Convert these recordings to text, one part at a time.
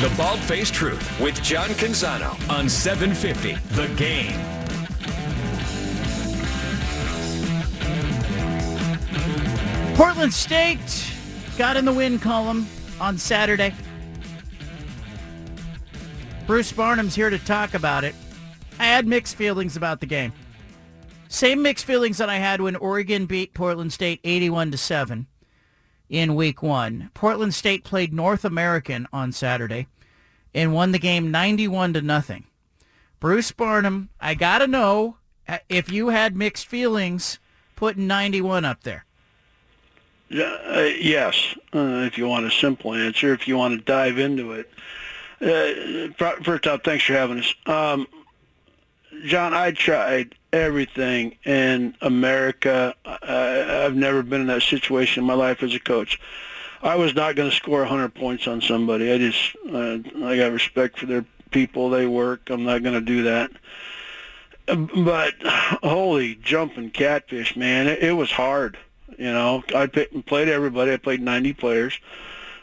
The Bald Faced Truth with John Canzano on 750 The Game. Portland State got in the win column on Saturday. Bruce Barnum's here to talk about it. I had mixed feelings about the game. Same mixed feelings that I had when Oregon beat Portland State 81 to 7 in week 1. Portland State played North American on Saturday and won the game 91 to nothing. Bruce Barnum, I got to know uh, if you had mixed feelings putting 91 up there. Uh, yes, uh, if you want a simple answer. If you want to dive into it. Uh, first off, thanks for having us. Um, John, I tried everything in America. I, I've never been in that situation in my life as a coach. I was not going to score 100 points on somebody. I just, uh, I got respect for their people. They work. I'm not going to do that. But holy jumping catfish, man! It, it was hard. You know, I played everybody. I played 90 players.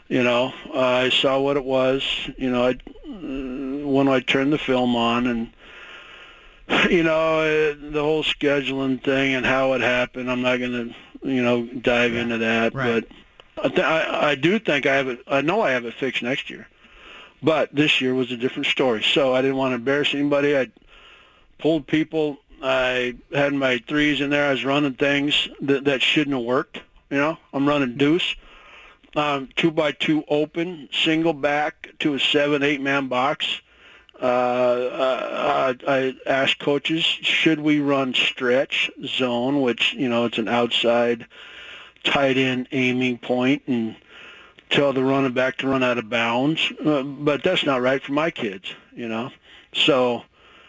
You know, uh, I saw what it was. You know, I, uh, when I turned the film on and you know uh, the whole scheduling thing and how it happened. I'm not going to you know dive yeah. into that, right. but I, th- I I do think I have it. I know I have it fixed next year, but this year was a different story. So I didn't want to embarrass anybody. I pulled people. I had my threes in there. I was running things that, that shouldn't have worked. You know, I'm running deuce, um, two by two open, single back to a seven, eight man box. Uh, uh, I asked coaches, should we run stretch zone, which, you know, it's an outside tight end aiming point and tell the running back to run out of bounds. Uh, but that's not right for my kids, you know. So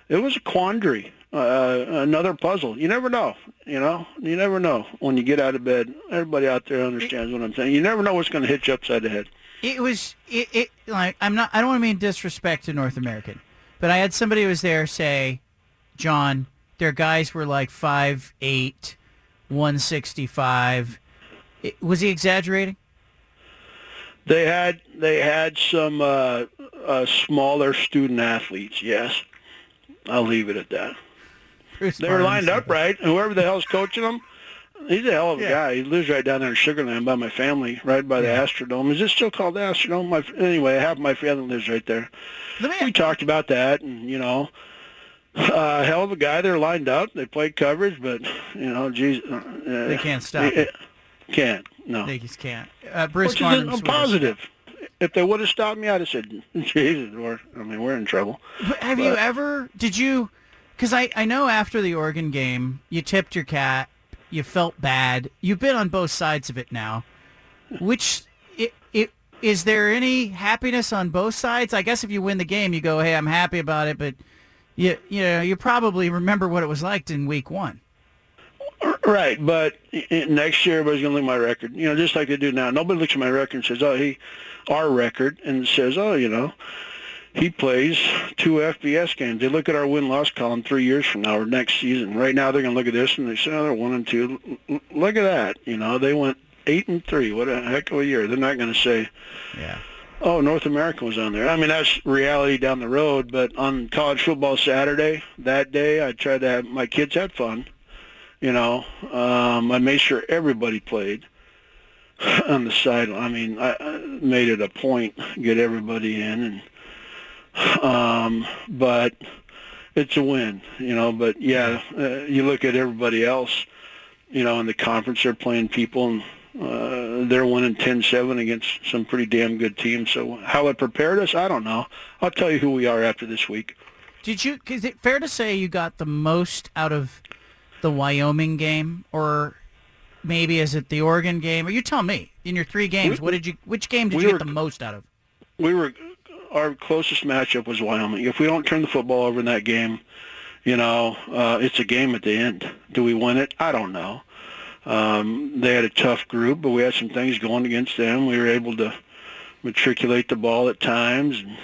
it was a quandary uh, another puzzle. You never know. You know, you never know when you get out of bed. Everybody out there understands what I'm saying. You never know what's going to hit you upside the head. It was it, it like I'm not. I don't want to mean disrespect to North American, but I had somebody who was there say, John, their guys were like five eight, one sixty five. Was he exaggerating? They had they had some uh, uh, smaller student athletes. Yes, I'll leave it at that. Bruce they were lined up right, and whoever the hell's coaching them, he's a hell of a Yeah. guy. He lives right down there in Sugarland by my family, right by the Yeah. Astrodome. Is it still called the Astrodome? My anyway, half my family lives right there. Let me We talked about that, and you know, uh, hell of a guy. They're lined up. They played coverage, but you know, geez, uh, They can't stop it. Can't no. They just can't. Uh, Bruce Which is a, positive. If they would have stopped me, I'd have said, "Jesus, we're, I mean, we're in trouble." But have you ever? Did you? Because I I know after the Oregon game, you tipped your cat. You felt bad. You've been on both sides of it now. Which it, it is there any happiness on both sides? I guess if you win the game, you go, "Hey, I'm happy about it," but you you know you probably remember what it was like in week one. Right, but next year everybody's going to look at my record. You know, just like they do now. Nobody looks at my record and says, "Oh, he, our record," and says, "Oh, you know, he plays two FBS games." They look at our win-loss column three years from now or next season. Right now, they're going to look at this and they say, "Oh, they're one and two. Look at that. You know, they went eight and three. What a heck of a year. They're not going to say, Yeah. Oh, North America was on there. I mean, that's reality down the road. But on college football Saturday, that day, I tried to have my kids had fun. You know, um, I made sure everybody played on the sideline. I mean, I, I made it a point to get everybody in, and um, but it's a win. You know, but yeah, uh, you look at everybody else. You know, in the conference, they're playing people and uh, they're winning 10-7 against some pretty damn good teams. So how it prepared us, I don't know. I'll tell you who we are after this week. Did you? Is it fair to say you got the most out of the Wyoming game, or maybe is it the Oregon game? Or you tell me. In your three games, We- what did you? Which game did we you were- get the most out of? We were our closest matchup was Wyoming. If we don't turn the football over in that game, you know, uh, it's a game at the end. Do we win it? I don't know. Um, they had a tough group, but we had some things going against them. We were able to matriculate the ball at times, and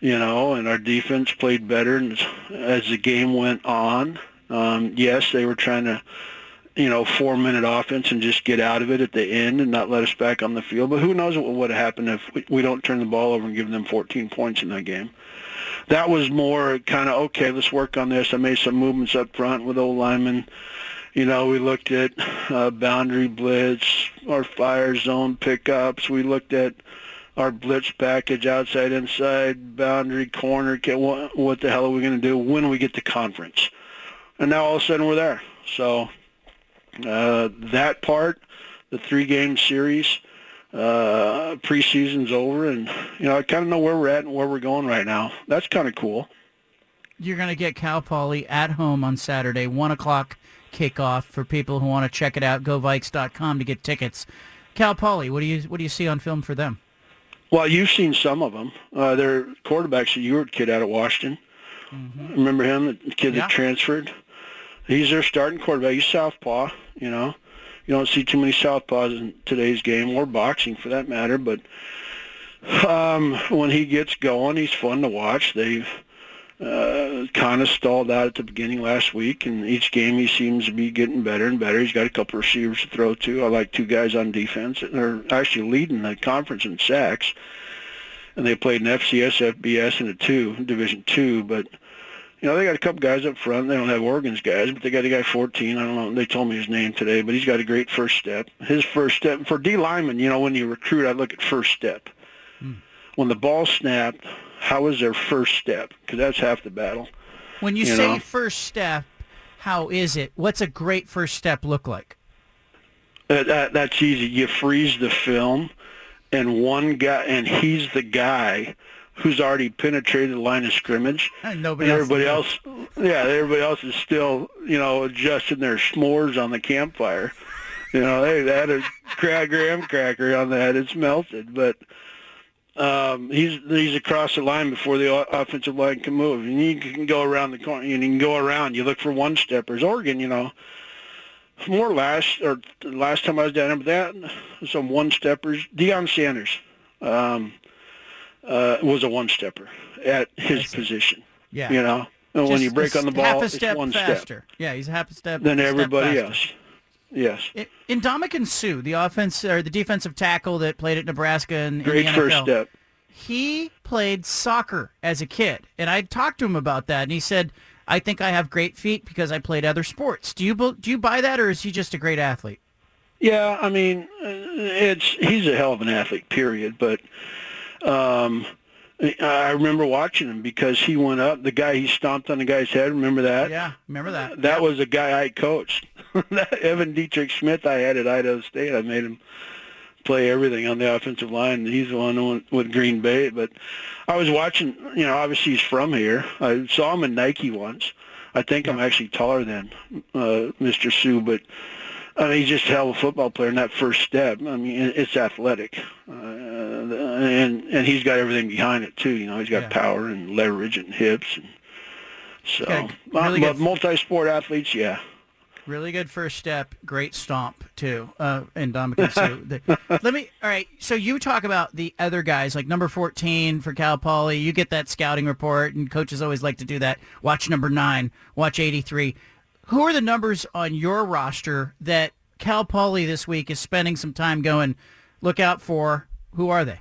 you know, and our defense played better as, as the game went on. Um, yes, they were trying to, you know, four-minute offense and just get out of it at the end and not let us back on the field. But who knows what would have happened if we, don't turn the ball over and give them 14 points in that game. That was more kind of okay. Let's work on this. I made some movements up front with old linemen. You know, we looked at uh, boundary blitz, our fire zone pickups. We looked at our blitz package, outside, inside, boundary, corner. What, the hell are we going to do when we get to conference? And now all of a sudden we're there. So that part, the three-game series, uh, preseason's over, and you know I kind of know where we're at and where we're going right now. That's kind of cool. You're going to get Cal Poly at home on Saturday, one o'clock kickoff for people who want to check it out. GoVikes.com to get tickets. Cal Poly, what do you what do you see on film for them? Well, you've seen some of them. Uh, their quarterback's a Huard kid out of Washington. Mm-hmm. Remember him, the kid yeah. that transferred? He's their starting quarterback. He's southpaw, you know. You don't see too many southpaws in today's game, or boxing for that matter. But um, when he gets going, he's fun to watch. They've uh, kind of stalled out at the beginning last week, and each game he seems to be getting better and better. He's got a couple receivers to throw to. I like two guys on defense. They're actually leading the conference in sacks, and they played an FCS, FBS, and a two Division two. But you know they got a couple guys up front. They don't have Oregon's guys, but they got a guy 14. I don't know. They told me his name today, but he's got a great first step. His first step for D lineman. You know when you recruit, I look at first step. Hmm. When the ball snapped how is their first step? Because that's half the battle. When you, you say know? first step, how is it? What's a great first step look like? Uh, that, that's easy. You freeze the film, and one guy, and he's the guy who's already penetrated the line of scrimmage. And nobody and everybody else, else yeah, everybody else is still, you know, adjusting their s'mores on the campfire. You know, they had a graham cracker on that; it's melted, but um, he's he's across the line before the offensive line can move, and you can go around the corner. You can go around. You look for one steppers. Oregon, you know, more last or last time I was down there, but that some one steppers. Deion Sanders um, uh, was a one stepper at his position. Yeah, you know, and when you break on the ball, half a step it's one faster. step. Yeah, he's a half a step than everybody step else. Yes. In, in Suh, the offense or the defensive tackle that played at Nebraska and great in the NFL, first step. He played soccer as a kid, and I talked to him about that, and he said, "I think I have great feet because I played other sports." Do you do you buy that, or is he just a great athlete? Yeah, I mean, uh, it's he's a hell of an athlete, period. But um, I remember watching him because he went up. The guy he stomped on the guy's head. Remember that? Yeah, remember that. That was a guy I coached. Evan Dietrich Smith. I had at Idaho State. I made him play everything on the offensive line. He's the one with Green Bay. But I was watching. You know, obviously he's from here. I saw him in Nike once. I think yeah. I'm actually taller than uh, Mr. Suh, but I mean, he's just a hell of a football player in that first step. I mean, it's athletic, uh, and and he's got everything behind it too. You know, he's got yeah. power and leverage and hips, and so. Okay. Really but multi-sport athletes, yeah. Really good first step. Great stomp too. Uh, and Suh. let me. All right. So you talk about the other guys like number fourteen for Cal Poly. You get that scouting report, and coaches always like to do that. Watch number nine. Watch eighty-three. Who are the numbers on your roster that Cal Poly this week is spending some time going, look out for? Who are they?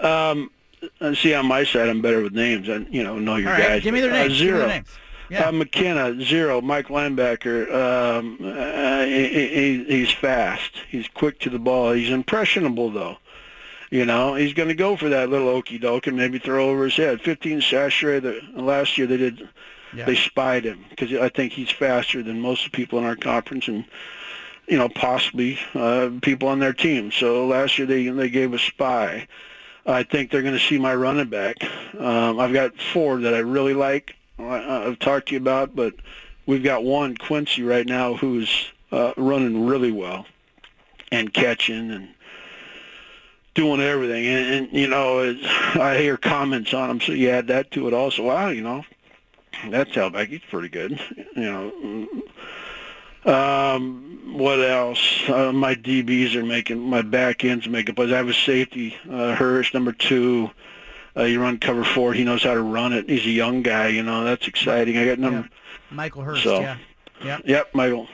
Um, see, on my side, I'm better with names. I, you know, know your All right, guys. Give me their names. Uh, zero. Their names. Yeah. Uh, McKenna, zero. Mike linebacker. Um, uh, he, he, he's fast. He's quick to the ball. He's impressionable, though. You know, he's going to go for that little okey doke and maybe throw over his head. 15 sachet. The, last year they did yeah. they spied him because I think he's faster than most people in our conference and you know possibly uh, people on their team. So last year they they gave a spy. I think they're going to see my running back. Um, I've got four that I really like. I, I've talked to you about, but we've got one Quincy right now who's uh, running really well and catching and doing everything. And, and you know, it, I hear comments on him, so you add that to it also. Wow, you know, that's Hellback. He's pretty good. You know. Um, what else? Uh, my DBs are making, my back ends making plays. I have a safety, uh, Hirsch, number two. Uh, you run cover four. He knows how to run it. He's a young guy. You know, that's exciting. I got number. Yeah. Michael Hurst. So, yeah. Yep. Yep, Michael.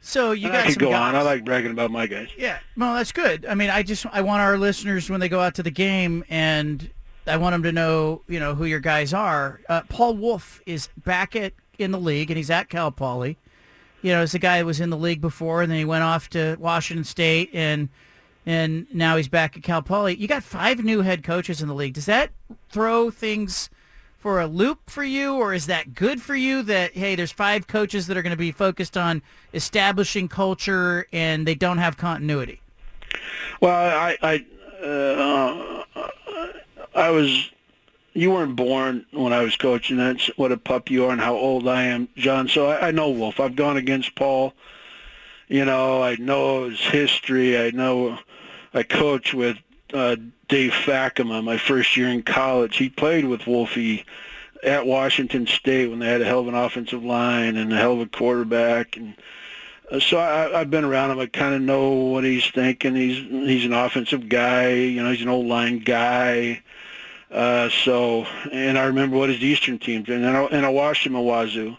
So you got I could go guys. on. I like bragging about my guys. Yeah, well, that's good. I mean, I just I want our listeners when they go out to the game, and I want them to know, you know, who your guys are. Uh, Paul Wulff is back at in the league, and he's at Cal Poly. You know, he's a guy that was in the league before, and then he went off to Washington State, and and now he's back at Cal Poly. You got five new head coaches in the league. Does that throw things? for a loop for you, or is that good for you that, hey, there's five coaches that are going to be focused on establishing culture and they don't have continuity? Well, I, I, uh, I was, you weren't born when I was coaching. That's what a pup you are and how old I am, John. So I, I know Wulff. I've gone against Paul. You know, I know his history. I know I coach with uh, Dave Fakema my first year in college. He played with Wolfie at Washington State when they had a hell of an offensive line and a hell of a quarterback. And uh, so I, I've been around him. I kind of know what he's thinking. He's he's an offensive guy. You know, he's an old line guy. Uh, so, and I remember what his Eastern team did, and I, and I watched him at Wazoo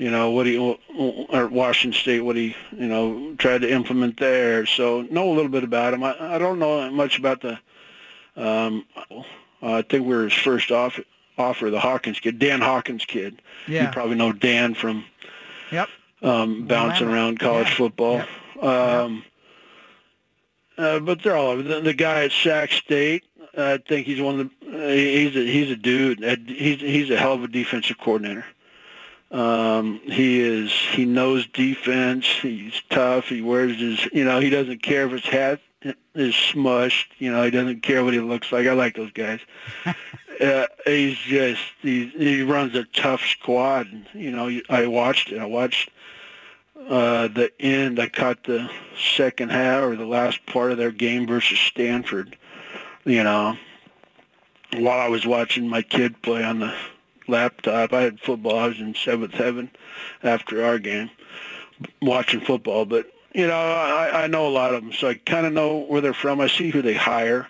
you know what he or Washington State what he you know tried to implement there. So know a little bit about him. I, I don't know much about the. Um, I think we are his first off, offer, the Hawkins kid, Dan Hawkins kid. Yeah. You probably know Dan from. Yep. Um, bouncing around college yeah. football. Yep. Um, yep. Uh, but they're all the, the guy at Sac State. I think he's one of the. He's a he's a dude. He's he's a hell of a defensive coordinator. Um, he is he knows defense. He's tough. He wears his you know he doesn't care if his hat is smushed. You know he doesn't care what he looks like. I like those guys. uh, he's just he he runs a tough squad. You know I watched it. I watched uh, the end. I caught the second half or the last part of their game versus Stanford. You know while I was watching my kid play on the laptop. I had football. I was in seventh heaven after our game, watching football. But you know, I, I know a lot of them, so I kind of know where they're from. I see who they hire,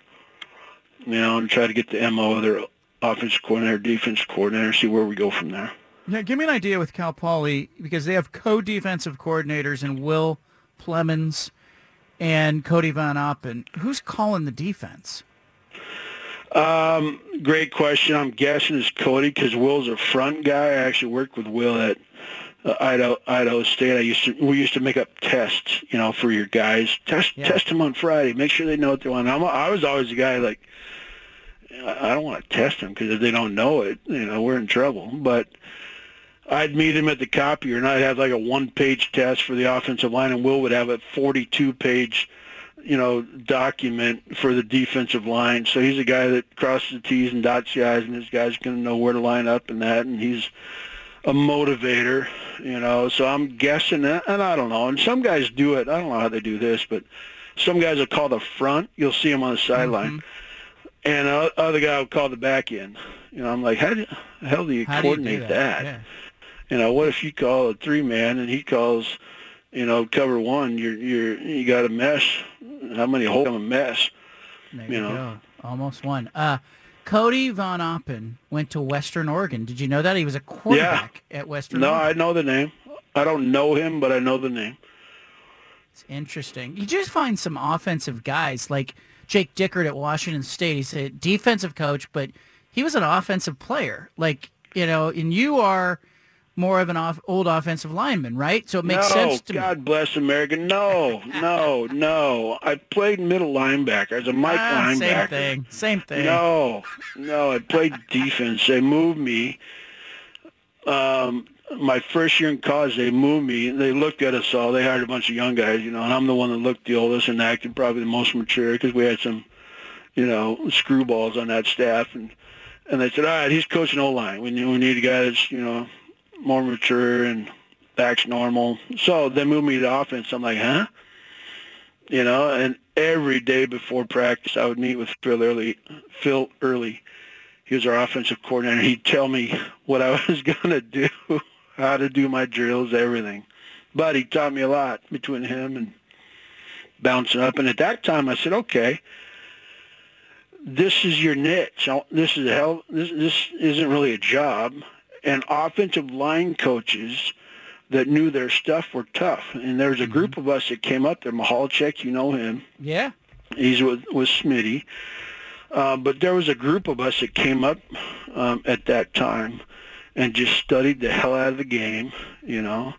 you know, and try to get the mo of their offense coordinator, defense coordinator, see where we go from there. Yeah, give me an idea with Cal Poly because they have co-defensive coordinators and Will Plemons and Cody Von Appen. Who's calling the defense? Um, great question. I'm guessing it's Cody because Will's a front guy. I actually worked with Will at uh, Idaho, Idaho State. I used to we used to make up tests, you know, for your guys. Test yeah. test them on Friday. Make sure they know what they want. I'm, I was always the guy like I don't want to test them because if they don't know it, you know, we're in trouble. But I'd meet him at the copier and I'd have like a one-page test for the offensive line, and Will would have a 42-page you know, document for the defensive line. So he's a guy that crosses the T's and dots the I's, and his guy's going to know where to line up and that, and he's a motivator, you know. So I'm guessing that, and I don't know. And some guys do it. I don't know how they do this, but some guys will call the front. You'll see them on the sideline. Mm-hmm. And the other guy will call the back end. You know, I'm like, how, do, how the hell do you how coordinate do you that? that? Yeah. You know, what if you call a three man and he calls – you know, cover one, you're you're you got a mess. How many holes a mess? There you, you know, go. almost one. Uh, Cody Von Appen went to Western Oregon. Did you know that he was a quarterback yeah. at Western? Oregon. No, Oregon? I know the name. I don't know him, but I know the name. It's interesting. You just find some offensive guys like Jake Dickert at Washington State. He's a defensive coach, but he was an offensive player. Like you know, and you are more of an off, old offensive lineman, right? So it makes no, sense to God me. bless America. No, no, no. I played middle linebacker as a Mike ah, linebacker. Same thing. Same thing. No, no. I played defense. They moved me. Um, my first year in college, they moved me. They looked at us all. They hired a bunch of young guys, you know, and I'm the one that looked the oldest and acted probably the most mature because we had some, you know, screwballs on that staff. And and they said, all right, he's coaching O-line. We, we need a guy that's, you know, more mature and back's normal. So they moved me to offense. I'm like, huh? you know, and every day before practice, I would meet with Phil Early. Phil Early, he was our offensive coordinator. He'd tell me what I was to do, how to do my drills, everything. But he taught me a lot between him and bouncing up. And at that time, I said, okay, this is your niche. This is a hell. This this isn't really a job. And offensive line coaches that knew their stuff were tough. And there was a group mm-hmm. of us that came up there. Mahalchek, you know him. Yeah. He's with with Smitty. Uh, but there was a group of us that came up um, at that time and just studied the hell out of the game, you know.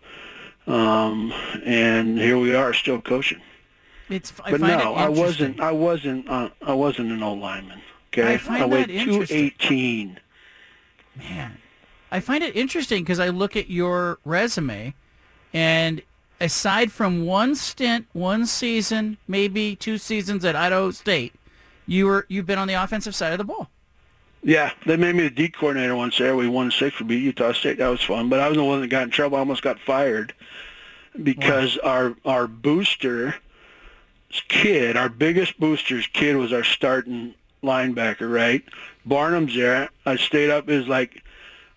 Um, and here we are, still coaching. It's, I but no, I wasn't. I wasn't. Uh, I wasn't an old lineman. Okay, I, I weighed two eighteen. Man, I find it interesting because I look at your resume, and aside from one stint, one season, maybe two seasons at Idaho State, you were you've been on the offensive side of the ball. Yeah, they made me the D coordinator once there. We won six for beat Utah State. That was fun. But I was the one that got in trouble. I almost got fired because wow. our our booster kid, our biggest booster's kid was our starting linebacker, right? Barnum's there. I stayed up is like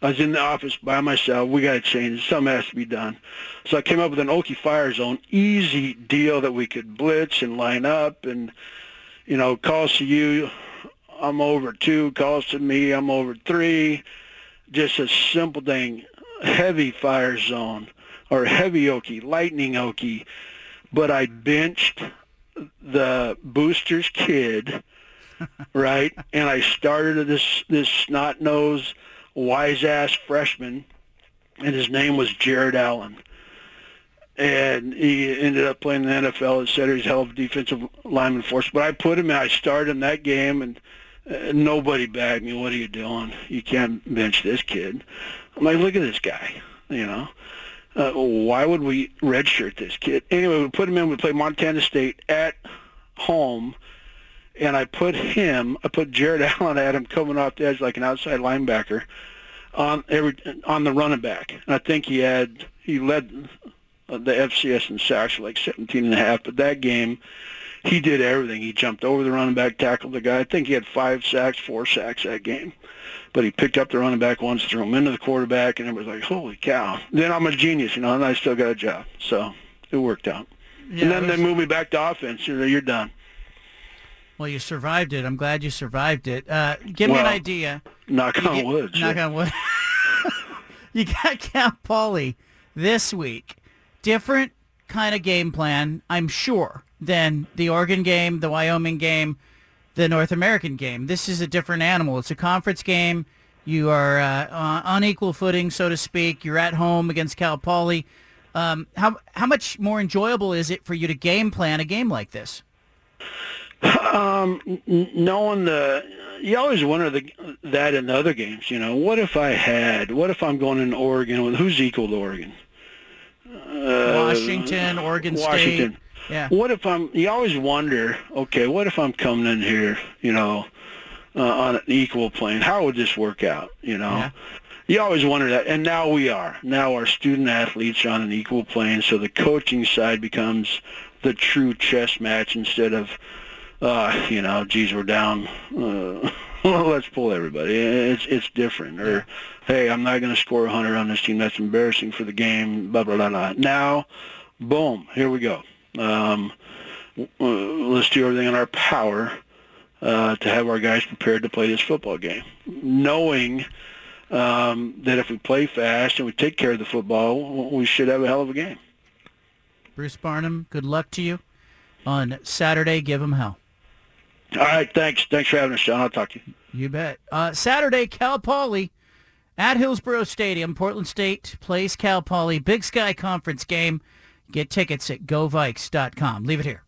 I was in the office by myself. We got to change. Something has to be done. So I came up with an Okie fire zone, easy deal that we could blitz and line up, and you know, calls to you, I'm over two. Calls to me, I'm over three. Just a simple thing. Heavy fire zone or heavy Okie, lightning Okie. But I benched the booster's kid, right? And I started this this snot nose, wise ass freshman, and his name was Jared Allen. And he ended up playing in the NFL at center. He's hell of a defensive lineman force. But I put him in. I started him that game, and uh, nobody bagged me. What are you doing? You can't bench this kid. I'm like, look at this guy. You know, uh, why would we redshirt this kid? Anyway, we put him in. We played Montana State at home, and I put him. I put Jared Allen at him coming off the edge like an outside linebacker on every on the running back. And I think he had he led the FCS in sacks like 17 and a half. But that game, he did everything. He jumped over the running back, tackled the guy. I think he had five sacks, four sacks that game but he picked up the running back once, threw him into the quarterback, and it was like, holy cow. Then I'm a genius, you know, and I still got a job. So it worked out. Yeah, and then was... they moved me back to offense. You know, you're done. Well, you survived it. I'm glad you survived it. Uh, give well, me an idea. Knock on wood. Knock on wood. you got Cal Poly this week. Different kind of game plan, I'm sure, than the Oregon game, the Wyoming game, the North American game. This is a different animal. It's a conference game. You are uh, on equal footing, so to speak. You're at home against Cal Poly. Um, how how much more enjoyable is it for you to game plan a game like this? Um, knowing the, you always wonder the, that in the other games. You know, what if I had? What if I'm going in Oregon with who's equal to Oregon? Uh, Washington, Oregon Washington. State. Yeah. What if I'm? You always wonder. Okay, what if I'm coming in here? You know, uh, on an equal plane. How would this work out? You know. Yeah. You always wonder that, and now we are. Now our student athletes are on an equal plane, so the coaching side becomes the true chess match instead of, uh, you know, geez, we're down. Uh, let's pull everybody. It's it's different. Or, hey, I'm not going to score 100 on this team. That's embarrassing for the game. Blah blah blah. blah. Now, boom, here we go. Um, let's do everything in our power uh, to have our guys prepared to play this football game, knowing um, that if we play fast and we take care of the football, we should have a hell of a game. Bruce Barnum, good luck to you on Saturday. Give them hell. All right, thanks. Thanks for having us, John. I'll talk to you. You bet. Uh, Saturday, Cal Poly at Hillsboro Stadium. Portland State plays Cal Poly. Big Sky Conference game. Get tickets at govikes.com. Leave it here.